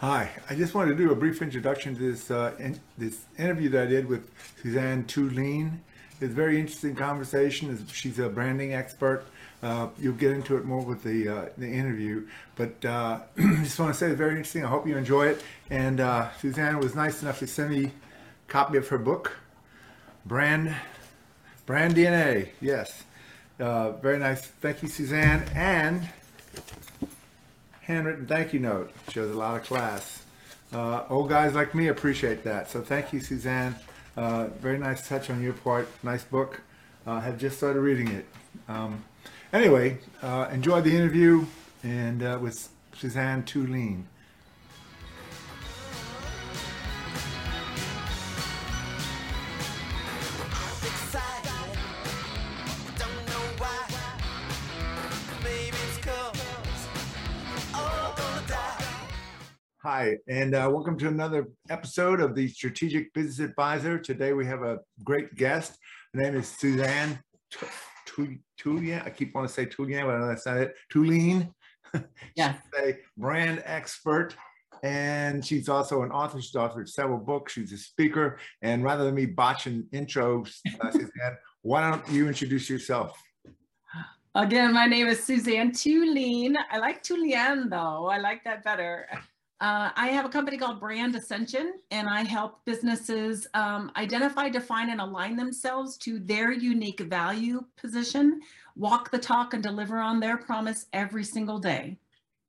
Hi, I just wanted to do a brief introduction to this uh, in, this interview that I did with Suzanne Tulien. It's a very interesting conversation. She's a branding expert. Uh, you'll get into it more with the uh, the interview, but uh, just want to say it's very interesting. I hope you enjoy it. And uh, Suzanne was nice enough to send me a copy of her book, Brand Brand DNA. Yes, uh, very nice. Thank you, Suzanne. And handwritten thank you note. Shows a lot of class. Uh, old guys like me appreciate that. So thank you, Suzanne. Uh, very nice touch on your part. Nice book. Uh, have just started reading it. Um, anyway, uh, enjoy the interview and uh, with Suzanne Tulien. Hi, and uh, welcome to another episode of the Strategic Business Advisor. Today we have a great guest. Her name is Suzanne Tulien. I keep wanting to say Tulien, but I know that's not it. Tulien. Yeah. a brand expert, and she's also an author. She's authored several books. She's a speaker. And rather than me botching intros, uh, Suzanne, why don't you introduce yourself? Again, my name is Suzanne Tulien. I like Tulien though. I like that better. Uh, I have a company called Brand Ascension, and I help businesses um, identify, define, and align themselves to their unique value position, walk the talk, and deliver on their promise every single day.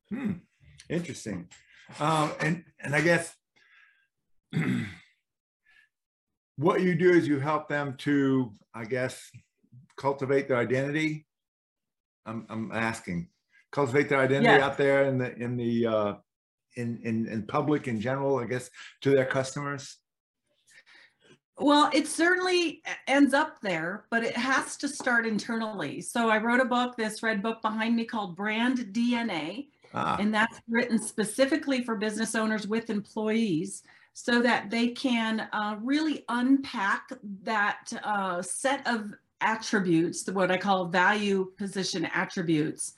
Hmm. Interesting. Um, and and I guess what you do is you help them to, I guess, cultivate their identity. I'm I'm asking, cultivate their identity Yeah. out there in the in the uh, in in in public in general. I guess to their customers. Well, it certainly ends up there, but it has to start internally. So I wrote a book, this red book behind me called Brand DNA. Ah, And that's written specifically for business owners with employees so that they can uh, really unpack that uh, set of attributes, what I call value position attributes,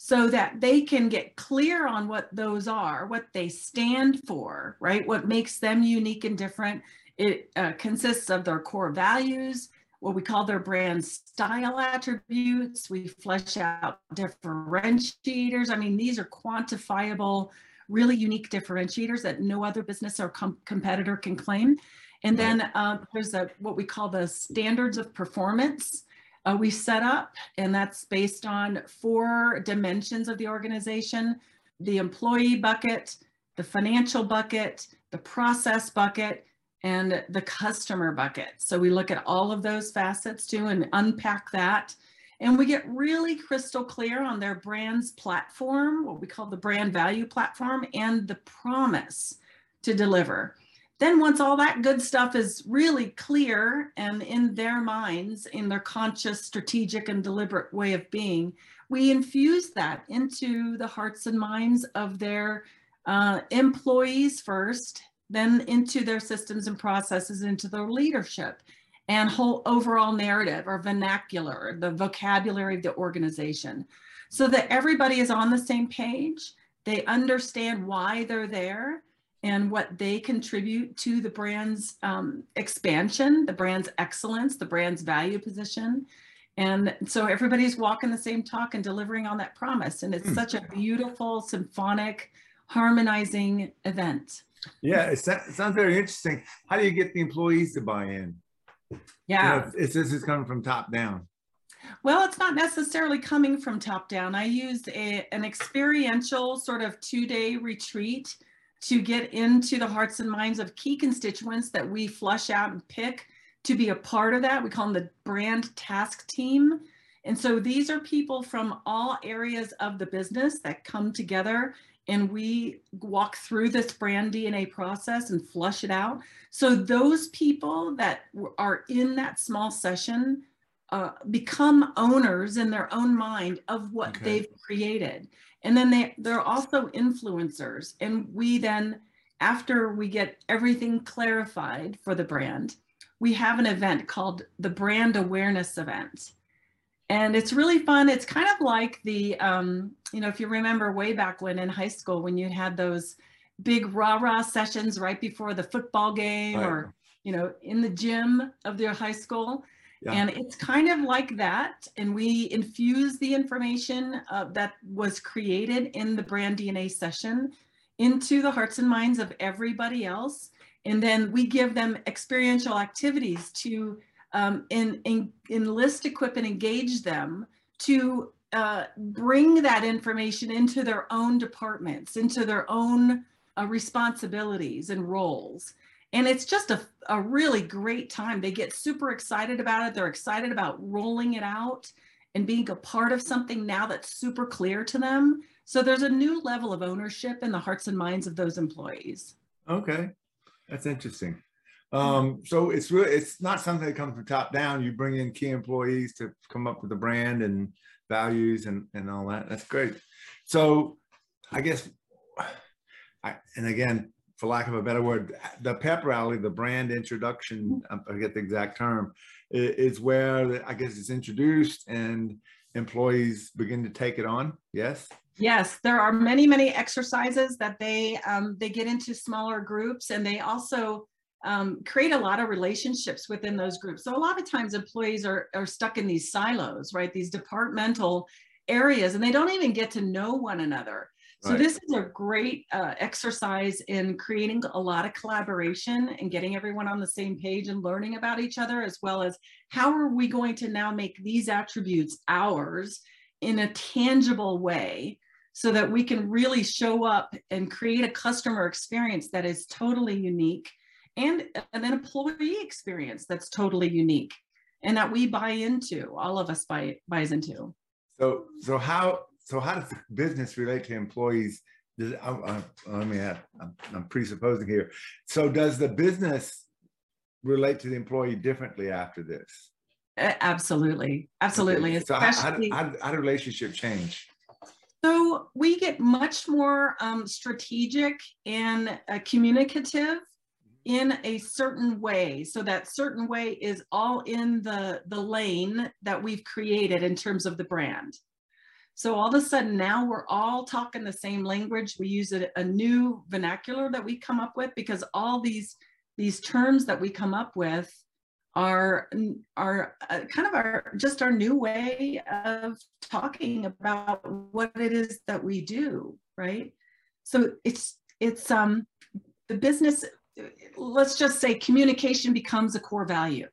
so that they can get clear on what those are, what they stand for, right? What makes them unique and different. It uh, consists of their core values, what we call their brand style attributes. We flesh out differentiators. I mean, these are quantifiable, really unique differentiators that no other business or com- competitor can claim. And then uh, there's a what we call the standards of performance. Uh, we set up, and that's based on four dimensions of the organization: the employee bucket, the financial bucket, the process bucket, and the customer bucket. So we look at all of those facets too and unpack that. And we get really crystal clear on their brand's platform, what we call the brand value platform, and the promise to deliver. Then, once all that good stuff is really clear and in their minds, in their conscious, strategic, and deliberate way of being, we infuse that into the hearts and minds of their uh, employees first, then into their systems and processes, into their leadership and whole overall narrative or vernacular, the vocabulary of the organization, so that everybody is on the same page. They understand why they're there and what they contribute to the brand's um, expansion, the brand's excellence, the brand's value position. And so everybody's walking the same talk and delivering on that promise. And it's Hmm. such a beautiful, symphonic, harmonizing event. yeah, it, it sounds very interesting. How do you get the employees to buy in? Yeah. You know, it's this is coming from top down. Well, it's not necessarily coming from top down. I used a, an experiential sort of two day retreat to get into the hearts and minds of key constituents that we flush out and pick to be a part of that. We call them the brand task team. And so these are people from all areas of the business that come together and we walk through this brand DNA process and flush it out. So those people that are in that small session uh, become owners in their own mind of what Okay. they've created. And then they, they're also influencers. And we then, after we get everything clarified for the brand, we have an event called the Brand Awareness Event. And it's really fun. It's kind of like the, um, you know, if you remember way back when in high school, when you had those big rah-rah sessions right before the football game Right. or, you know, in the gym of their high school. Yeah. And it's kind of like that. And we infuse the information uh, that was created in the brand DNA session into the hearts and minds of everybody else. And then we give them experiential activities to um, enlist, equip, and engage them to uh, bring that information into their own departments, into their own uh, responsibilities and roles. And it's just a, a really great time. They get super excited about it. They're excited about rolling it out and being a part of something now that's super clear to them. So there's a new level of ownership in the hearts and minds of those employees. Okay, that's interesting. Um, so it's really it's not something that comes from top down. You bring in key employees to come up with a brand and values and and all that. That's great. So I guess I and again, for lack of a better word, the pep rally, the brand introduction, I forget the exact term, is where I guess it's introduced and employees begin to take it on. Yes. Yes, there are many, many exercises that they um, they get into smaller groups, and they also um, create a lot of relationships within those groups. So a lot of times, employees are are stuck in these silos, right? These departmental areas, and they don't even get to know one another. So Right. this is a great uh, exercise in creating a lot of collaboration and getting everyone on the same page and learning about each other, as well as how are we going to now make these attributes ours in a tangible way so that we can really show up and create a customer experience that is totally unique and an employee experience that's totally unique and that we buy into all of us buy buys into So, so how, so how does business relate to employees? Does, I, I, let me add, I'm, I'm presupposing here. So does the business relate to the employee differently after this? Absolutely absolutely Okay, So how, how, especially do- how, how do relationship change? So we get much more um, strategic and uh, communicative in a certain way. So that certain way is all in the, the lane that we've created in terms of the brand. So all of a sudden now we're all talking the same language. We use a, a new vernacular that we come up with because all these, these terms that we come up with are are uh, kind of our just our new way of talking about what it is that we do right? So it's it's um the business let's just say communication becomes a core value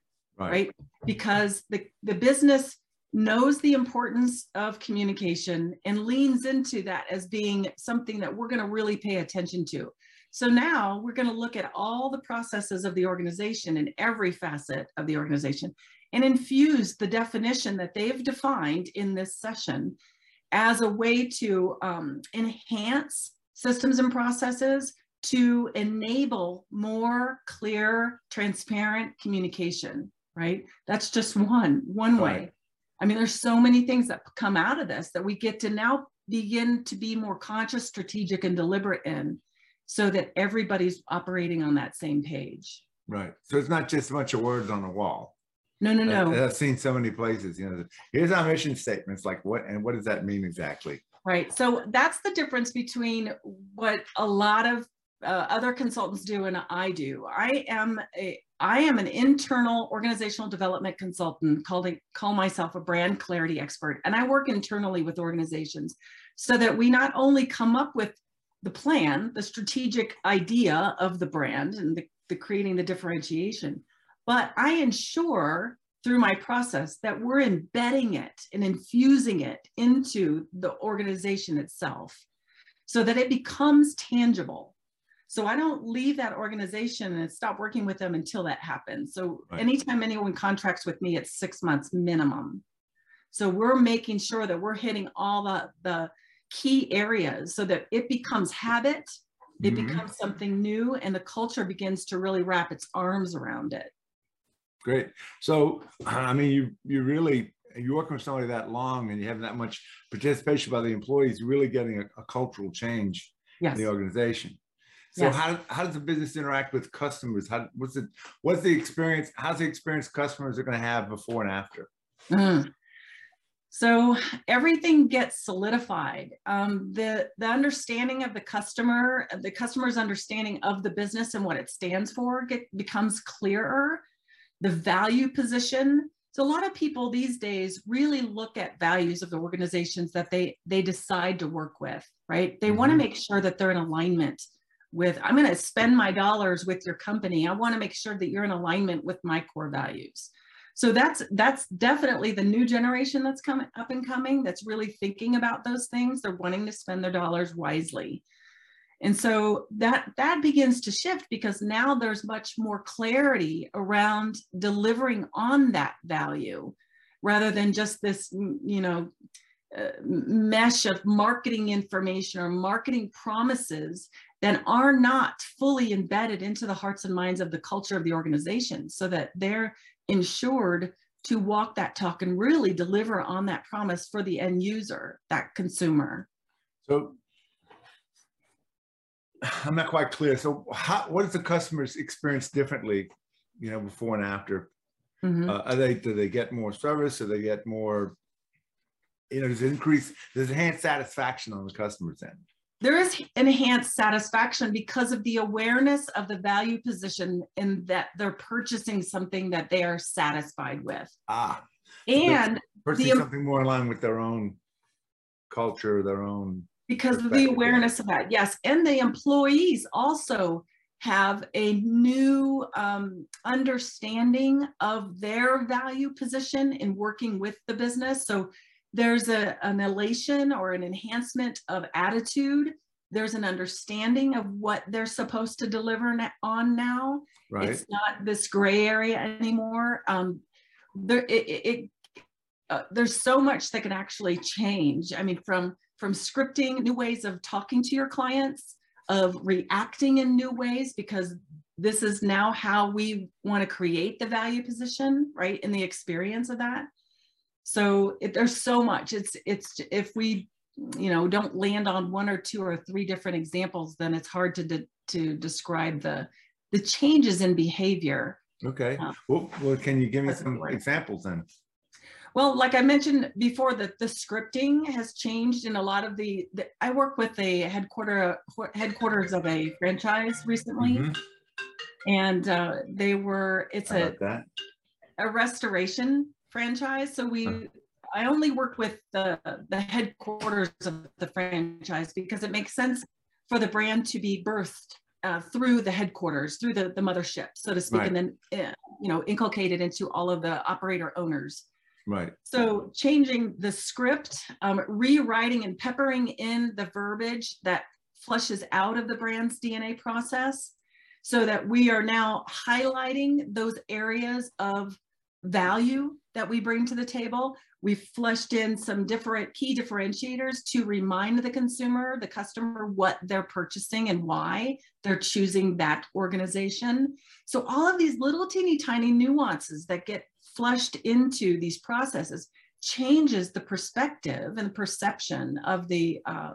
right? Because the the business knows the importance of communication and leans into that as being something that we're going to really pay attention to so now we're going to look at all the processes of the organization in every facet of the organization and infuse the definition that they've defined in this session as a way to um, enhance systems and processes to enable more clear, transparent communication, right? That's just one, one way. I mean, there's so many things that come out of this that we get to now begin to be more conscious, strategic, and deliberate in so that everybody's operating on that same page. Right. So it's not just a bunch of words on a wall. No, no, no. I've seen so many places, you know, here's our mission statement. It's like, what, and what does that mean exactly? Right. So that's the difference between what a lot of uh, other consultants do and I do. I am a I am an internal organizational development consultant called a, call myself a brand clarity expert and I work internally with organizations so that we not only come up with the plan, the strategic idea of the brand and the, the creating the differentiation, but I ensure through my process that we're embedding it and infusing it into the organization itself so that it becomes tangible. So I don't leave that organization and stop working with them until that happens. So Right. anytime anyone contracts with me, it's six months minimum. So we're making sure that we're hitting all the, the key areas so that it becomes habit, it Mhm. becomes something new, and the culture begins to really wrap its arms around it. Great. So, I mean, you, you really, you're working with somebody that long and you have that much participation by the employees, you're really getting a, a cultural change in the organization. So Yes. how, how does the business interact with customers? How, what's it, what's the experience, how's the experience customers are going to have before and after? Mm. So everything gets solidified. Um, the the understanding of the customer, the customer's understanding of the business and what it stands for, get, becomes clearer. The value position. So a lot of people these days really look at values of the organizations that they they decide to work with. Right? They mm-hmm. want to make sure that they're in alignment with. I'm going to spend my dollars with your company. I want to make sure that you're in alignment with my core values so that's that's definitely the new generation that's coming up and coming that's really thinking about those things they're wanting to spend their dollars wisely and so that that begins to shift because now there's much more clarity around delivering on that value rather than just this you know uh, mesh of marketing information or marketing promises that are not fully embedded into the hearts and minds of the culture of the organization so that they're insured to walk that talk and really deliver on that promise for the end user, that consumer. So I'm not quite clear. So how, what does the customers experience differently, you know, before and after? Mm-hmm. Uh, are they, do they get more service? Do they get more, you know, does it increase, does it enhance satisfaction on the customer's end? There is enhanced satisfaction because of the awareness of the value position in that they're purchasing something that they are satisfied with. Ah. And purchasing the, something more in line with their own culture, their own because of the awareness of that. Yes. And the employees also have a new um, understanding of their value position in working with the business. So there's a, an elation or an enhancement of attitude. There's an understanding of what they're supposed to deliver on now. Right. It's not this gray area anymore. Um, there, it, it uh, there's so much that can actually change. I mean, from from scripting, new ways of talking to your clients, of reacting in new ways, because this is now how we want to create the value position, right? In the experience of that. So it, there's so much. It's it's if we you know don't land on one or two or three different examples, then it's hard to de- to describe the the changes in behavior. Okay. Uh, well, well, can you give me some examples then? Well, like I mentioned before, that the scripting has changed in a lot of the, the I work with the headquarter headquarters of a franchise recently, mm-hmm. and uh, they were it's a a restoration franchise. So we, I only worked with the, the headquarters of the franchise because it makes sense for the brand to be birthed uh, through the headquarters, through the, the mothership, so to speak, right. and then, uh, you know, inculcated into all of the operator owners. Right. So changing the script, um, rewriting and peppering in the verbiage that flushes out of the brand's DNA process so that we are now highlighting those areas of value that we bring to the table. We've fleshed in some different key differentiators to remind the consumer, the customer, what they're purchasing and why they're choosing that organization. So all of these little teeny tiny nuances that get flushed into these processes changes the perspective and the perception of the uh,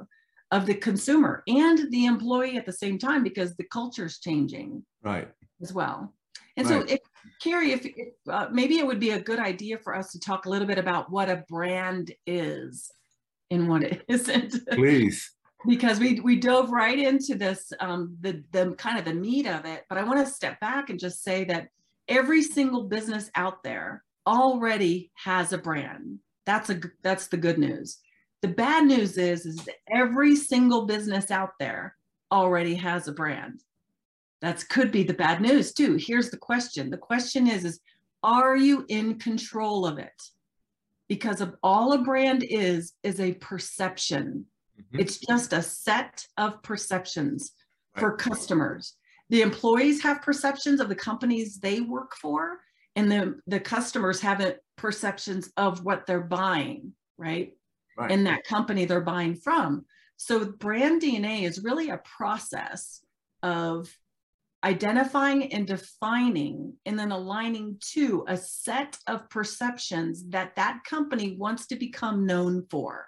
of the consumer and the employee at the same time because the culture is changing right as well and right. so, if, Carrie, if, if uh, maybe it would be a good idea for us to talk a little bit about what a brand is and what it isn't. Please. because we we dove right into this, um, the the kind of the meat of it. But I want to step back and just say that every single business out there already has a brand. That's a that's the good news. The bad news is is that every single business out there already has a brand. That could be the bad news too. Here's the question. The question is, is are you in control of it? Because of all a brand is, is a perception. Mm-hmm. It's just a set of perceptions right. for customers. The employees have perceptions of the companies they work for, and the, the customers have perceptions of what they're buying, right? right? In that company they're buying from. So brand DNA is really a process of identifying and defining and then aligning to a set of perceptions that that company wants to become known for.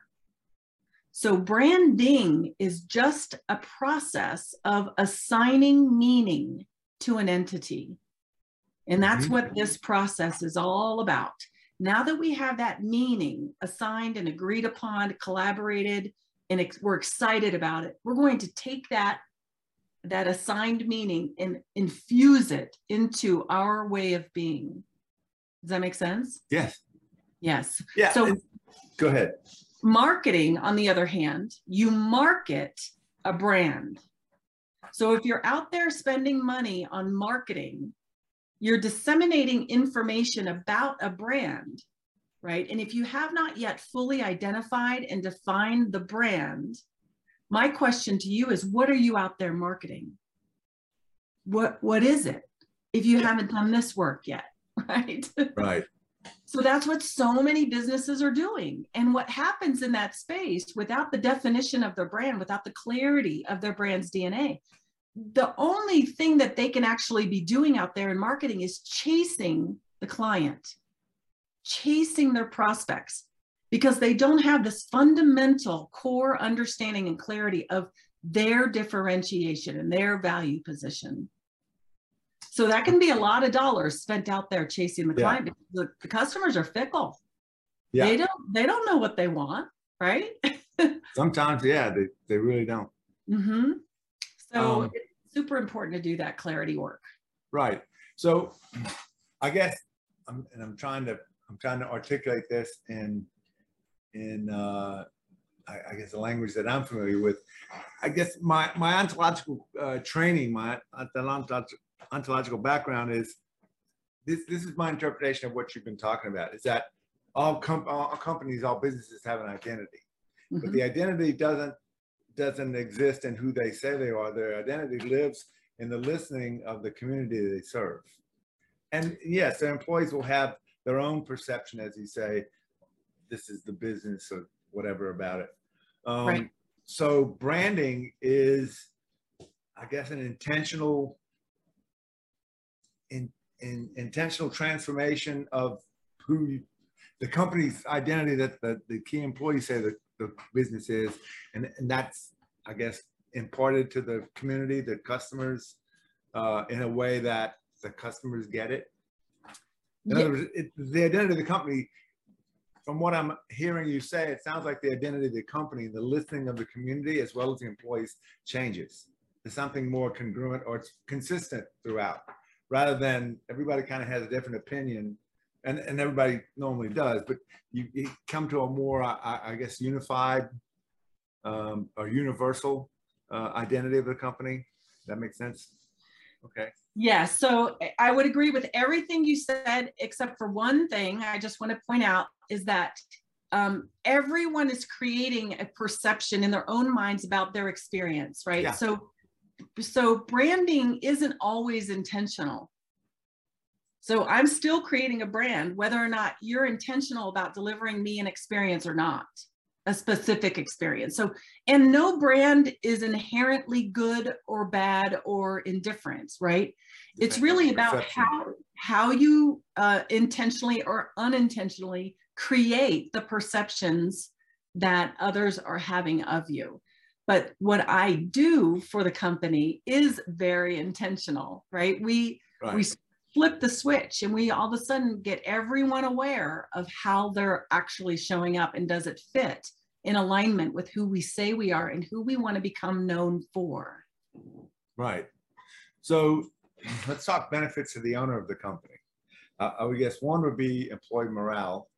So branding is just a process of assigning meaning to an entity. And that's mm-hmm. what this process is all about. Now that we have that meaning assigned and agreed upon, collaborated, and we're excited about it, we're going to take that that assigned meaning and infuse it into our way of being. Does that make sense? Yes. Yes. Yeah. So- Go ahead. Marketing, on the other hand, you market a brand. So if you're out there spending money on marketing, you're disseminating information about a brand, right? And if you have not yet fully identified and defined the brand, my question to you is what are you out there marketing? What what is it? If you haven't done this work yet, right? Right. So that's what so many businesses are doing. And what happens in that space without the definition of their brand, without the clarity of their brand's DNA, the only thing that they can actually be doing out there in marketing is chasing the client, chasing their prospects, because they don't have this fundamental core understanding and clarity of their differentiation and their value position. So that can be a lot of dollars spent out there chasing the Yeah. client the, the customers are fickle. Yeah. They don't they don't know what they want, right? Sometimes, yeah, they, they really don't. Mm-hmm. So Um, it's super important to do that clarity work. Right. So I guess I'm, and I'm trying to, I'm trying to articulate this in, in, uh, I, I guess the language that I'm familiar with. I guess my, my ontological, uh, training, my ontological, ontological background is, this, this is my interpretation of what you've been talking about, is that all com, all companies, all businesses have an identity. but Mhm. the identity doesn't doesn't exist in who they say they are their identity lives in the listening of the community they serve and yes their employees will have their own perception as you say this is the business or whatever about it um, Right. so branding is i guess an intentional in, in intentional transformation of who you, the company's identity that the, the key employees say that the business is, and, and that's, I guess, imparted to the community, the customers, uh, in a way that the customers get it. In Ye- other words, it, the identity of the company, from what I'm hearing you say, it sounds like the identity of the company, the listening of the community as well as the employees changes to something more congruent or it's consistent throughout, rather than everybody kind of has a different opinion, and, and everybody normally does, but you, you come to a more, I, I guess, unified um, or universal uh, identity of the company. That makes sense? Okay. Yeah, so I- I would agree with everything you said, except for one thing I just want to point out is that um, everyone is creating a perception in their own minds about their experience, right? Yeah. So, so branding isn't always intentional. So I'm still creating a brand, whether or not you're intentional about delivering me an experience or not, a specific experience. So, and no brand is inherently good or bad or indifferent, right? It's really about how how you uh, intentionally or unintentionally create the perceptions that others are having of you. But what I do for the company is very intentional, right? We Right. we flip the switch and we all of a sudden get everyone aware of how they're actually showing up and does it fit in alignment with who we say we are and who we want to become known for. Right. So let's talk benefits to the owner of the company. Uh, I would guess one would be employee morale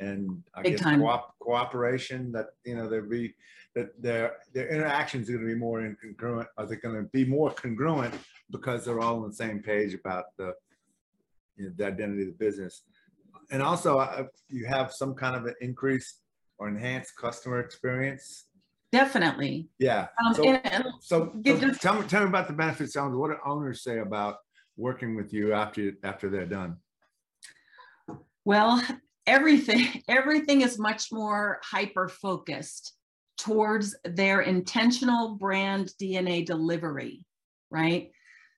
and I Big guess time. coop- cooperation that, you know, there'd be, that their, their interactions are going to be more incongruent. Are they going to be more congruent because they're all on the same page about the, you know, the identity of the business? And also uh, you have some kind of an increased or enhanced customer experience. Definitely. Yeah. Um, So- and- and So, Give so just- tell me, tell me about the benefits. Me what do owners say about working with you after after they're done. Well, everything everything is much more hyper focused towards their intentional brand DNA delivery, right?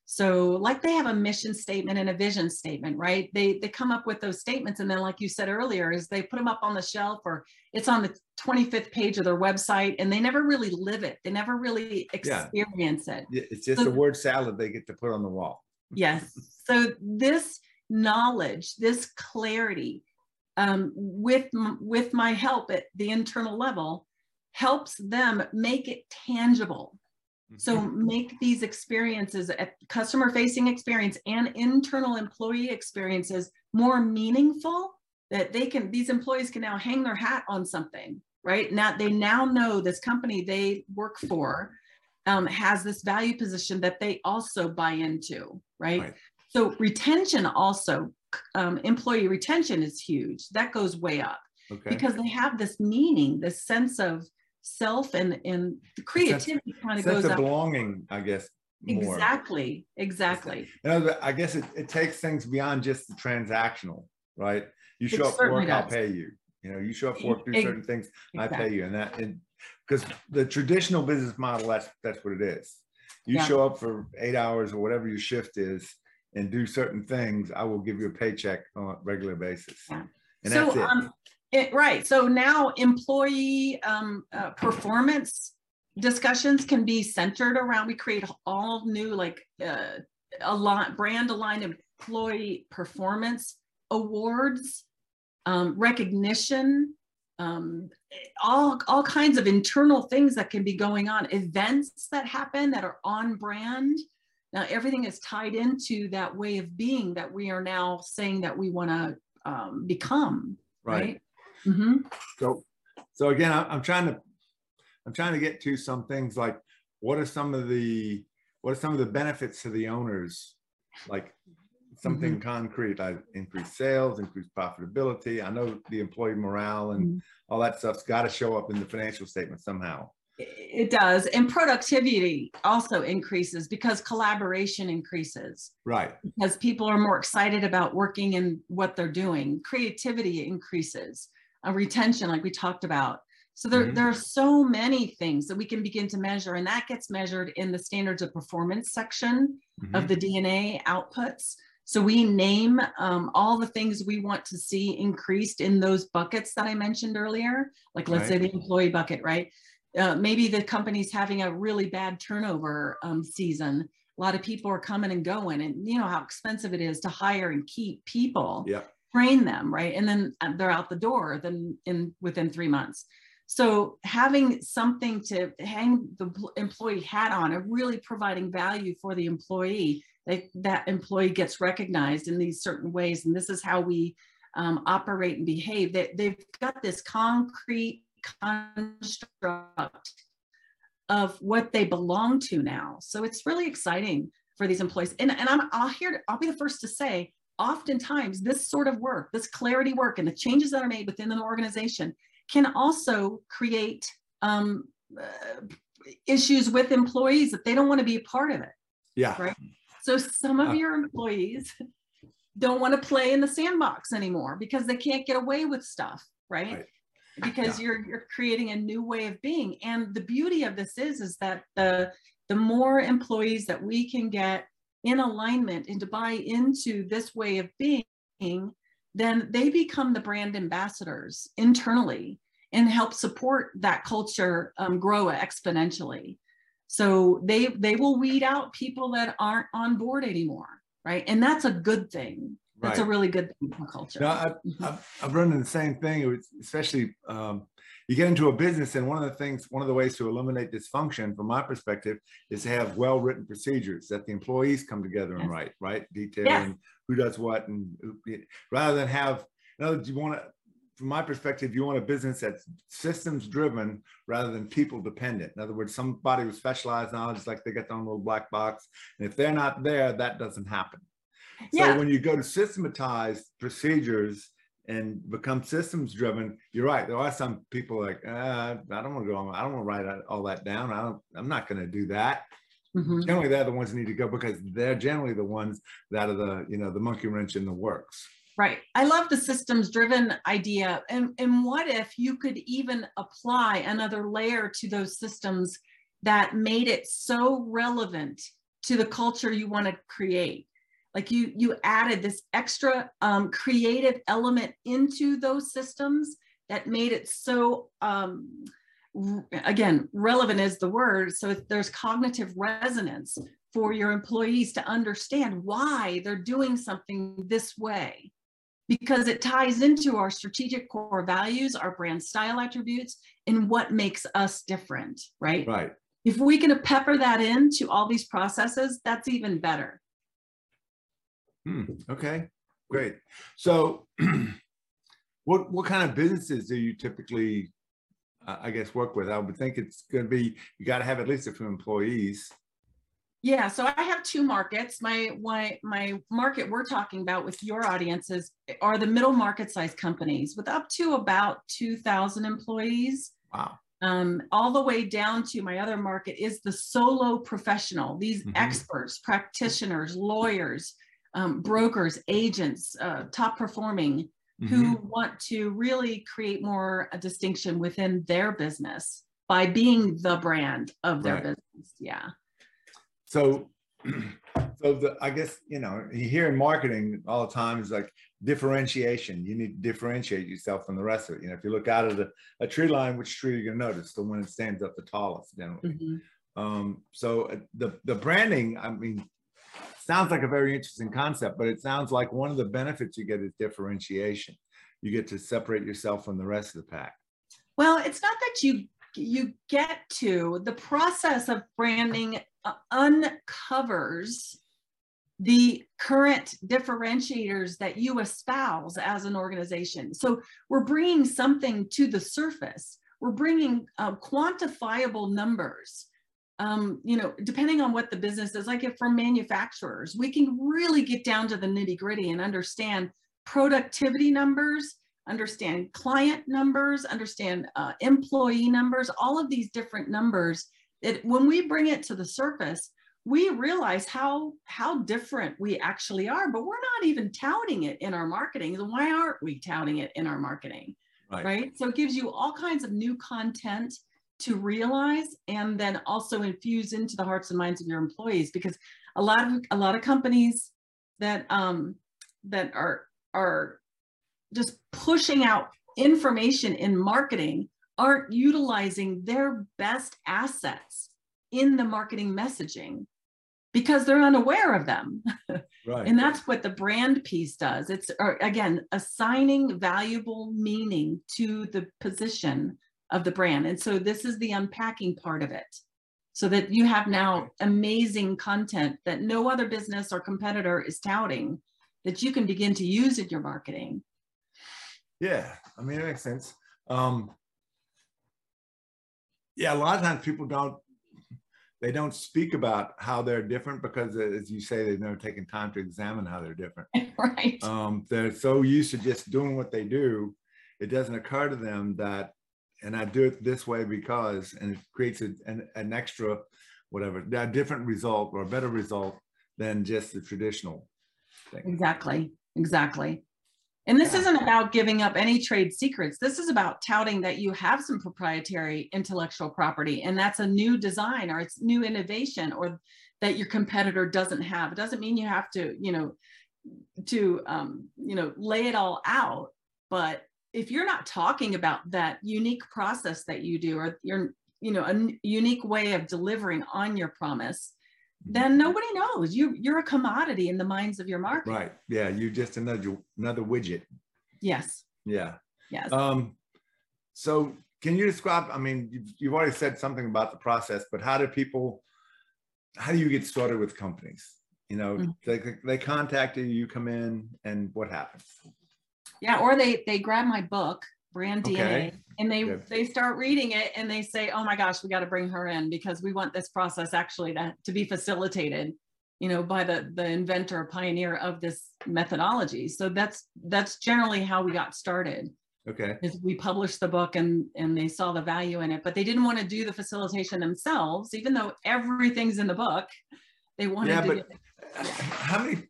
So like they have a mission statement and a vision statement, right? They they come up with those statements and then like you said earlier is they put them up on the shelf or it's on the 25th page of their website and they never really live it. They never really Yeah. experience it. It's just a word salad they get to put on the wall. Yes. So this knowledge, this clarity um, with with my help at the internal level helps them make it tangible so Mm-hmm. make these experiences at customer facing experience and internal employee experiences more meaningful that they can these employees can now hang their hat on something right now they now know this company they work for um, has this value position that they also buy into right, Right. so retention also um, employee retention is huge that goes way up Okay. because they have this meaning this sense of self and and creativity kind of Sense goes of belonging, I guess, more. exactly exactly You know, I guess it, it takes things beyond just the transactional, right? You It show up for work, I'll pay you. You know, you show up for work, do certain things, I pay you, and that, because the traditional business model, that's that's what it is. You Yeah. show up for eight hours or whatever your shift is, and do certain things. I will give you a paycheck on a regular basis, Yeah. and so that's it. um it, right so now employee um, uh, performance discussions can be centered around we create all new like uh, a lot brand aligned employee performance awards um, recognition um, all all kinds of internal things that can be going on events that happen that are on brand now everything is tied into that way of being that we are now saying that we want to um, become right, Mhm. So, so again, I- I'm trying to, I'm trying to get to some things like, what are some of the, what are some of the benefits to the owners? Like something concrete, like increased sales, increased profitability. I know the employee morale and Mhm. all that stuff's got to show up in the financial statement somehow. It does. And productivity also increases because collaboration increases. Right, because people are more excited about working in what they're doing. Creativity increases. Uh, retention like we talked about. So there, Mhm. there are so many things that we can begin to measure and that gets measured in the standards of performance section Mhm. of the dna outputs. So we name um, all the things we want to see increased in those buckets that i mentioned earlier. Like let's say the employee bucket right uh, maybe the company's having a really bad turnover um, season. A lot of people are coming and going and you know how expensive it is to hire and keep people. Yeah, train them right? And then uh, they're out the door then in within three months. So having something to hang the employee hat on and really providing value for the employee that that employee gets recognized in these certain ways and this is how we um, operate and behave they, they've got this concrete construct of what they belong to now. So it's really exciting for these employees. And, and I'm I'll here I'll be the first to say, oftentimes this sort of work, this clarity work, and the changes that are made within an organization can also create um, uh, issues with employees that they don't want to be a part of it. yeah, Right. So some of Uh. your employees don't want to play in the sandbox anymore because they can't get away with stuff, right? Right. Because you're you're creating a new way of being. And the beauty of this is is that the the more employees that we can get in alignment and to buy into this way of being, then they become the brand ambassadors internally and help support that culture um, grow exponentially. So they they will weed out people that aren't on board anymore, right? And that's a good thing. That's a really good thing for culture. No, I, Mhm. I've, I've run into the same thing, especially um, you get into a business and one of the things, one of the ways to eliminate dysfunction from my perspective is to have well-written procedures that the employees come together and Yes. write, right? Detailing who does what and who- rather than have, in other words, you want to, from my perspective, you want a business that's systems driven rather than people dependent. In other words, somebody with specialized knowledge, like they got their own little black box. And if they're not there, that doesn't happen. So Yeah. when you go to systematize procedures and become systems driven, you're right. There are some people like, uh, I don't want to go on. I don't want to write all that down. I don't, I'm not going to do that. Mhm. Generally, they're the ones that need to go because they're generally the ones that are the, you know, the monkey wrench in the works. Right. I love the systems driven idea. And, and what if you could even apply another layer to those systems that made it so relevant to the culture you want to create? Like you, you added this extra um, creative element into those systems that made it so, um, again, relevant is the word. So there's cognitive resonance for your employees to understand why they're doing something this way because it ties into our strategic core values, our brand style attributes, and what makes us different, right? Right. If we can pepper that into all these processes, that's even better. Hmm, okay, great. So what what kind of businesses do you typically uh, I guess work with? I would think it's going to be you got to have at least a few employees. Yeah, so I have two markets. My my my market we're talking about with your audiences are the middle market size companies with up to about 2000 employees. Wow. Um, all the way down to my other market is the solo professional, these Mhm. experts, practitioners, lawyers, um, brokers, agents, uh, top performing, who Mhm. want to really create more a distinction within their business by being the brand of their Right. business. Yeah. So so the I guess you know you hear in marketing all the time is like differentiation. You need to differentiate yourself from the rest of it. You know, if you look out at a, a tree line, which tree are you gonna notice? The one that stands up the tallest generally. Mhm. Um, so uh, the the branding, I mean, sounds like a very interesting concept, but it sounds like one of the benefits you get is differentiation. You get to separate yourself from the rest of the pack. Well, it's not that you you get to the process of branding uh, uncovers the current differentiators that you espouse as an organization. So we're bringing something to the surface. We're bringing uh, quantifiable numbers. Um, you know, depending on what the business is, like if for manufacturers, we can really get down to the nitty gritty and understand productivity numbers, understand client numbers, understand uh, employee numbers, all of these different numbers. That when we bring it to the surface, we realize how how different we actually are. But we're not even touting it in our marketing. And why aren't we touting it in our marketing? Right. right? So it gives you all kinds of new content to realize and then also infuse into the hearts and minds of your employees because a lot of a lot of companies that um that are are just pushing out information in marketing aren't utilizing their best assets in the marketing messaging because they're unaware of them Right. and that's what the brand piece does it's or again assigning valuable meaning to the position of the brand and so this is the unpacking part of it so that you have now amazing content that no other business or competitor is touting that you can begin to use in your marketing Yeah, I mean, it makes sense. Um, yeah, a lot of times people don't, they don't speak about how they're different because, as you say, they've never taken time to examine how they're different. right Um, they're so used to just doing what they do, it doesn't occur to them that, and I do it this way because, and it creates a, an, an extra, whatever, a different result or a better result than just the traditional thing. Exactly, exactly. And this Yeah. isn't about giving up any trade secrets. This is about touting that you have some proprietary intellectual property and that's a new design or it's new innovation or that your competitor doesn't have. It doesn't mean you have to, you know, to um, you know, lay it all out, but if you're not talking about that unique process that you do or your you know a unique way of delivering on your promise then nobody knows you you're a commodity in the minds of your market Right. Yeah. you're just another another widget. yes Yeah. yes Um, so can you describe, I mean, you've, you've already said something about the process, but how do people, how do you get started with companies? You know, Mm. they, they contact you, you come in and what happens? Yeah or they they grab my book brand dna Okay. and they Good. they start reading it and they say oh my gosh we got to bring her in because we want this process actually to, to be facilitated you know by the the inventor pioneer of this methodology so that's that's generally how we got started Okay. is we published the book and and they saw the value in it but they didn't want to do the facilitation themselves even though everything's in the book they wanted Yeah, to but how many,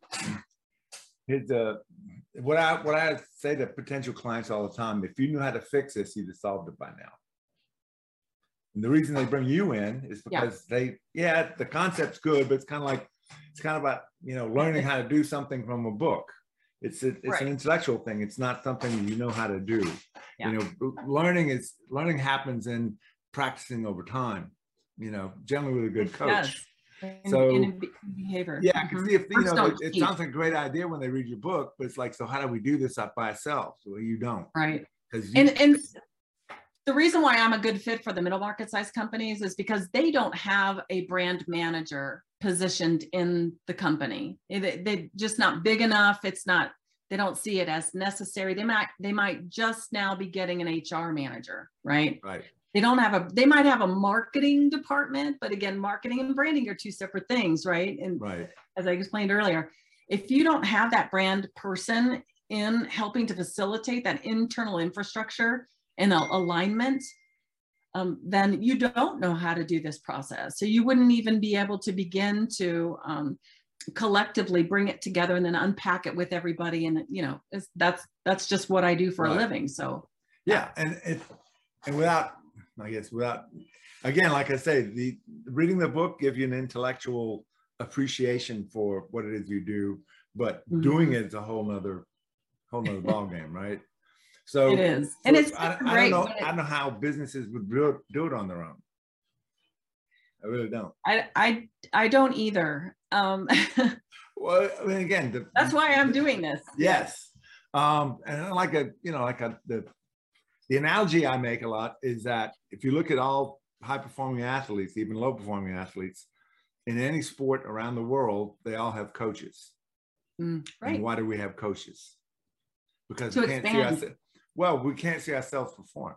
here's the, what I, what I say to potential clients all the time, if you knew how to fix this, you'd have solved it by now. And the reason they bring you in is Yeah. because they, yeah, the concept's good, but it's kind of like, it's kind of about, you know, learning how to do something from a book. It's, a, it's Right. an intellectual thing. It's not something you know how to do. Yeah. You know, learning is, learning happens in practicing over time, you know, generally with a good coach. does. In- So- in behavior. Yeah, I can Mhm. see if, you know, it, it sounds like a great idea when they read your book, but it's like, so how do we do this up by ourselves? Well, you don't. Right. Because And, and the reason why I'm a good fit for the middle market size companies is because they don't have a brand manager positioned in the company. They, they're just not big enough. It's not, they don't see it as necessary. They might, they might just now be getting an HR manager, right? right, They don't have a, they might have a marketing department, but again, marketing and branding are two separate things, right? And right, as I explained earlier, if you don't have that brand person in helping to facilitate that internal infrastructure and alignment, um, then you don't know how to do this process. So you wouldn't even be able to begin to um, collectively bring it together and then unpack it with everybody. And you know, that's that's just what I do for Right. a living. So yeah, and it, and without, I guess, without, again, like I say, the reading the book gives you an intellectual appreciation for what it is you do, but Mhm. doing it is a whole nother, whole nother ballgame, right? So it is, and it's I, I don't know. it- I don't know how businesses would do it, do it on their own. I really don't. I I I don't either. Um, Well, I mean, again, the, that's why I'm doing this. Yes. Um, and like a, you know, like a, the, the analogy I make a lot is that if you look at all high performing athletes, even low performing athletes, in any sport around the world, they all have coaches. Mm, And right. why do we have coaches? Because To we can't see ourselves. Well, we can't see ourselves perform,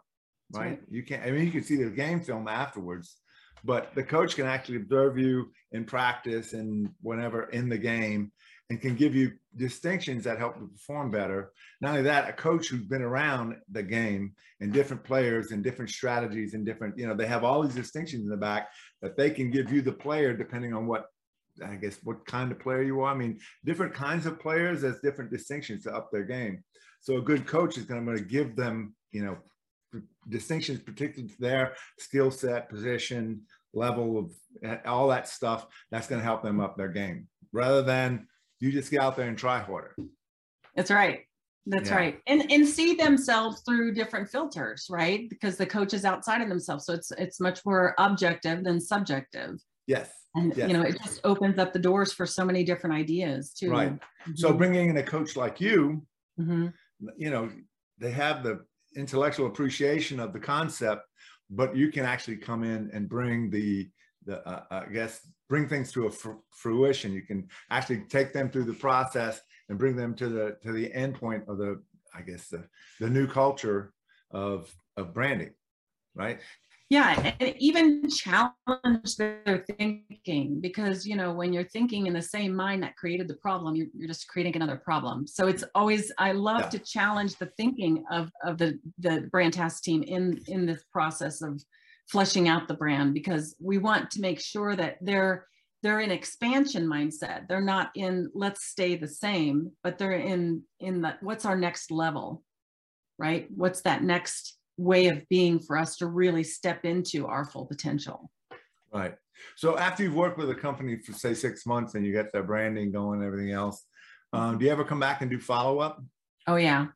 right? right. You can't. I mean, you can see the game film afterwards, but the coach can actually observe you in practice and whenever in the game, and can give you distinctions that help you perform better. Not only that, a coach who's been around the game and different players and different strategies and different, you know, they have all these distinctions in the back that they can give you the player depending on what I guess what kind of player you are. I mean, different kinds of players has different distinctions to up their game. So a good coach is going to give them, you know, distinctions particular to their skill set, position, level of all that stuff. That's going to help them up their game rather than you just get out there and try harder. That's right. That's Yeah. right. And and see themselves through different filters, right? Because the coach is outside of themselves. So it's it's much more objective than subjective. Yes. And Yes. you know, it just opens up the doors for so many different ideas too. Right. So bringing in a coach like you, Mhm. you know, they have the intellectual appreciation of the concept, but you can actually come in and bring the, the uh, I guess, bring things to a fr- fruition. You can actually take them through the process and bring them to the to the end point of the, I guess, the the new culture of of branding, right? Yeah, and even challenge their thinking because you know when you're thinking in the same mind that created the problem, you're, you're just creating another problem. So it's always I love Yeah. to challenge the thinking of of the the brand task team in in this process of fleshing out the brand because we want to make sure that they're they're in expansion mindset. They're not in let's stay the same, but they're in in the what's our next level, right? What's that next way of being for us to really step into our full potential? Right. So after you've worked with a company for say six months and you get their branding going, and everything else, um, do you ever come back and do follow up? Oh yeah,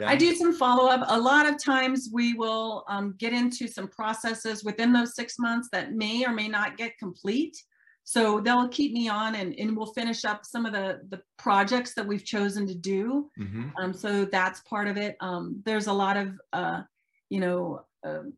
I do some follow up. A lot of times we will um, get into some processes within those six months that may or may not get complete. So they'll keep me on and, and we'll finish up some of the, the projects that we've chosen to do. Mhm. Um, so that's part of it. Um, there's a lot of, uh, you know, um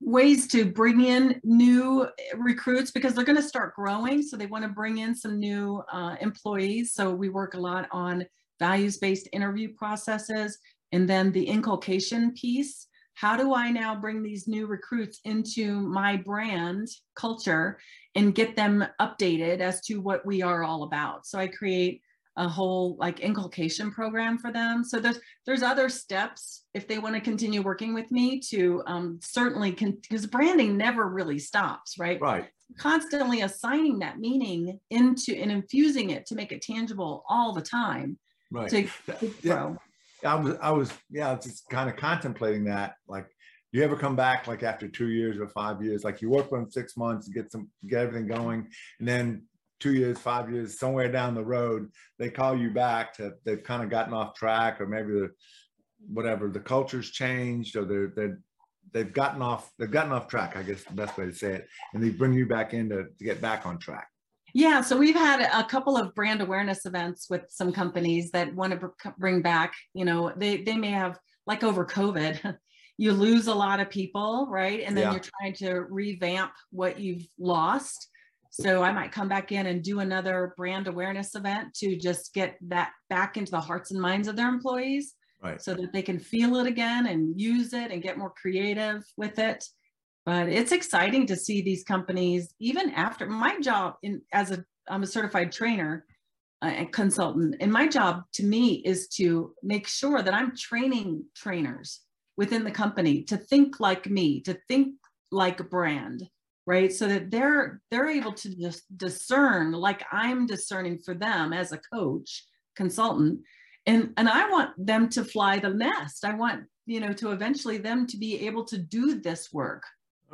ways to bring in new recruits because they're going to start growing. So they want to bring in some new uh, employees. So we work a lot on values-based interview processes and then the inculcation piece. How do I now bring these new recruits into my brand culture and get them updated as to what we are all about? So I create a whole like inculcation program for them. So there's there's other steps if they want to continue working with me to um, certainly because branding never really stops, right? Right. Constantly assigning that meaning into and infusing it to make it tangible all the time Right. to, to Yeah. I was, I was, yeah, just kind of contemplating that. Like, do you ever come back like after two years or five years? Like you work for them six months, to get some, get everything going, and then two years, five years, somewhere down the road, they call you back to they've kind of gotten off track, or maybe the whatever the culture's changed, or they're they're they've gotten off they've gotten off track. I guess the best way to say it, and they bring you back in to, to get back on track. Yeah, so we've had a couple of brand awareness events with some companies that want to bring back. You know, they they may have like over COVID. You lose a lot of people, right? And then Yeah. you're trying to revamp what you've lost. So I might come back in and do another brand awareness event to just get that back into the hearts and minds of their employees Right. so that they can feel it again and use it and get more creative with it. But it's exciting to see these companies, even after my job in as a I'm a certified trainer uh, and consultant, and my job to me is to make sure that I'm training trainers within the company to think like me, to think like a brand, right? So that they're they're able to just discern like I'm discerning for them as a coach consultant and and i want them to fly the nest i want you know to eventually them to be able to do this work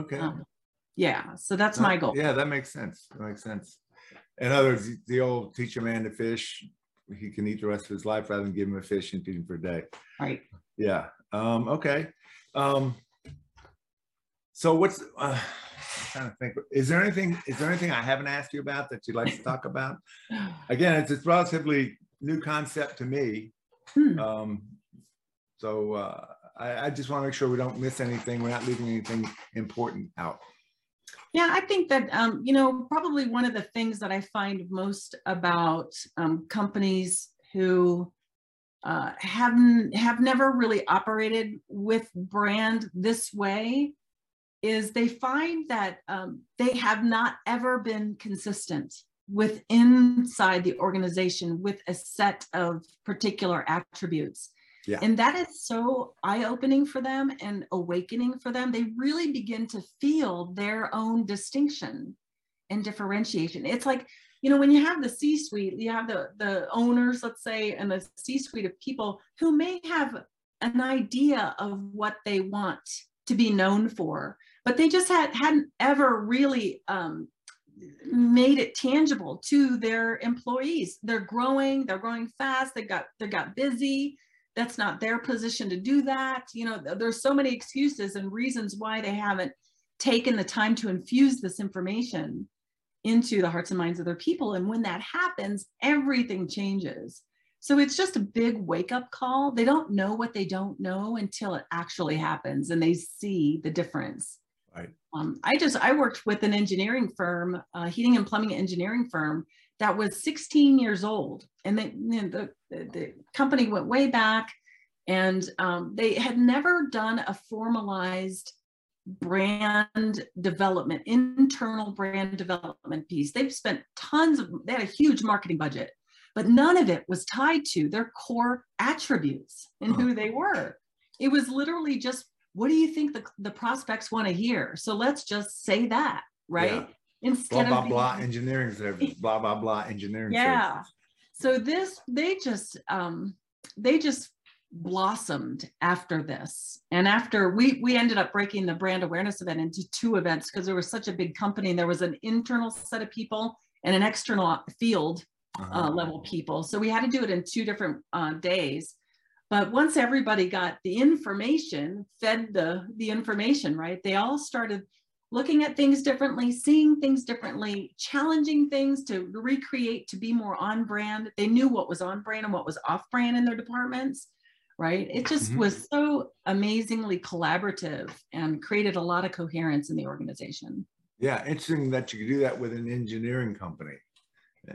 Okay. um, yeah so that's my goal Yeah, that makes sense. That makes sense. In other words, the old teach a man to fish, he can eat the rest of his life rather than give him a fish and feed him for a day. right Yeah. Um, okay. Um, so what's, uh, I'm trying to think, is there anything, is there anything I haven't asked you about that you'd like to talk about? Again, it's, it's relatively new concept to me. Hmm. Um, so, uh, I, I just want to make sure we don't miss anything. We're not leaving anything important out. Yeah, I think that, um, you know, probably one of the things that I find most about um, companies who uh, haven't have never really operated with brand this way is they find that um, they have not ever been consistent with inside the organization with a set of particular attributes. Yeah. And that is so eye opening for them and awakening for them. They really begin to feel their own distinction and differentiation. It's like, you know, when you have the C suite, you have the, the owners, let's say, and the C suite of people who may have an idea of what they want to be known for, but they just had, hadn't ever really um, made it tangible to their employees. They're growing, they're growing fast, they got they got busy. That's not their position to do that. You know, there's so many excuses and reasons why they haven't taken the time to infuse this information into the hearts and minds of their people. And when that happens, everything changes. So it's just a big wake up call. They don't know what they don't know until it actually happens and they see the difference. Right. Um, I just I worked with an engineering firm, heating and plumbing engineering firm that was 16 years old, and they, you know, the, the company went way back, and um, they had never done a formalized brand development, internal brand development piece. They've spent tons of they had a huge marketing budget, but none of it was tied to their core attributes and who they were. It was literally just what do you think the, the prospects want to hear? So let's just say that, right? Yeah. Instead Blah, blah, blah, being- engineering services, blah, blah, blah, engineering Yeah. services. so this they just um they just blossomed after this and after we we ended up breaking the brand awareness event into two events because there was such a big company and there was an internal set of people and an external field Uh-huh. uh, level people. So we had to do it in two different uh, days. But once everybody got the information, fed the the information, right? They all started looking at things differently, seeing things differently, challenging things to recreate to be more on brand. They knew what was on brand and what was off brand in their departments, right? It just Mhm. was so amazingly collaborative and created a lot of coherence in the organization. Yeah, interesting that you could do that with an engineering company.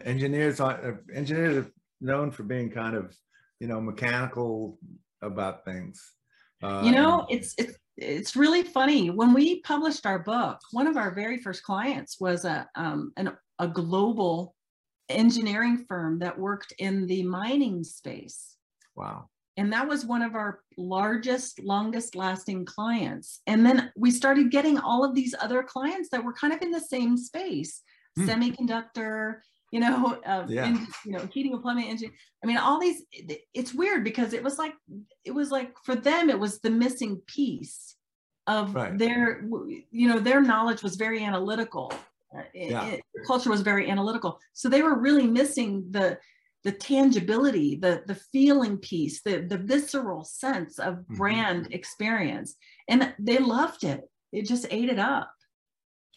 Engineers are uh, engineers are known for being kind of, you know, mechanical about things. Uh, you know it's it's it's really funny when we published our book one of our very first clients was a um an, a global engineering firm that worked in the mining space wow. and that was one of our largest longest lasting clients and then we started getting all of these other clients that were kind of in the same space Hmm. semiconductor you know uh, Yeah. in- you know heating and plumbing engine i mean all these it's weird because it was like it was like for them it was the missing piece of Right. their you know their knowledge was very analytical Uh, it- Yeah. it- culture was very analytical so they were really missing the the tangibility, the the feeling piece, the the visceral sense of Mhm. brand experience, and they loved it. It just ate it up.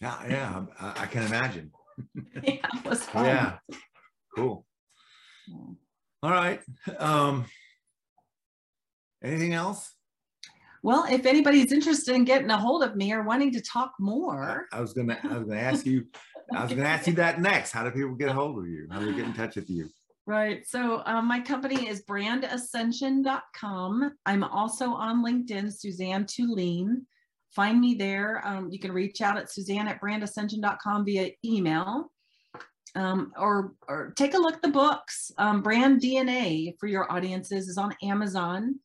Yeah, yeah, I, I can imagine. yeah, it was fun. Yeah, cool. All right. Um, anything else? Well, if anybody's interested in getting a hold of me or wanting to talk more, I was gonna, I was gonna ask you, I was gonna ask you that next. How do people get a hold of you? How do they get in touch with you? right. So um, my company is brandascension.com. I'm also on LinkedIn, Suzanne Tulane. Find me there. Um, you can reach out at Suzanne at brandascension.com via email. Um, or, or take a look at the books. Um, Brand DNA for your audiences is on Amazon.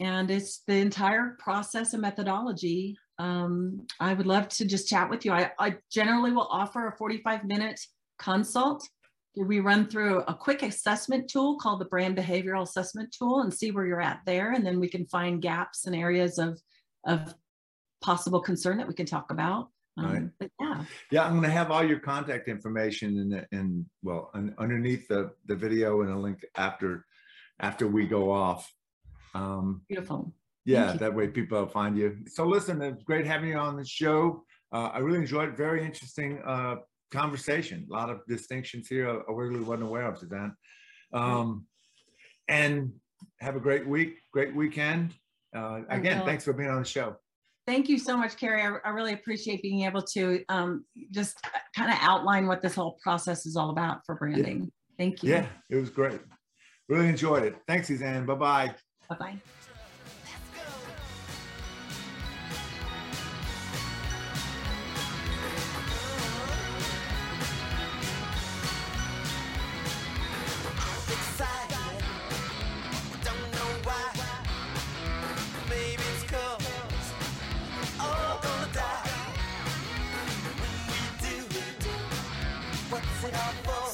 And it's the entire process and methodology. Um, I would love to just chat with you. I, I generally will offer a 45 minute consult we run through a quick assessment tool called the brand behavioral assessment tool and see where you're at there. And then we can find gaps and areas of, of possible concern that we can talk about. Um, Right. But yeah, Yeah, I'm gonna have all your contact information in the, in, well, un- underneath the, the video and a link after, after we go off. Um, beautiful. yeah, that way people will find you. So listen, it's great having you on the show. Uh, I really enjoyed it. Very interesting, uh, conversation. A lot of distinctions here I I really wasn't aware of, Suzanne. Um, and have a great week, great weekend. Uh, again, thanks for being on the show. Thank you so much, Carrie. I, I really appreciate being able to um, just kind of outline what this whole process is all about for branding. Thank you. Yeah, it was great. Really enjoyed it. Thanks, Suzanne. Bye-bye. Bye-bye. when I'm.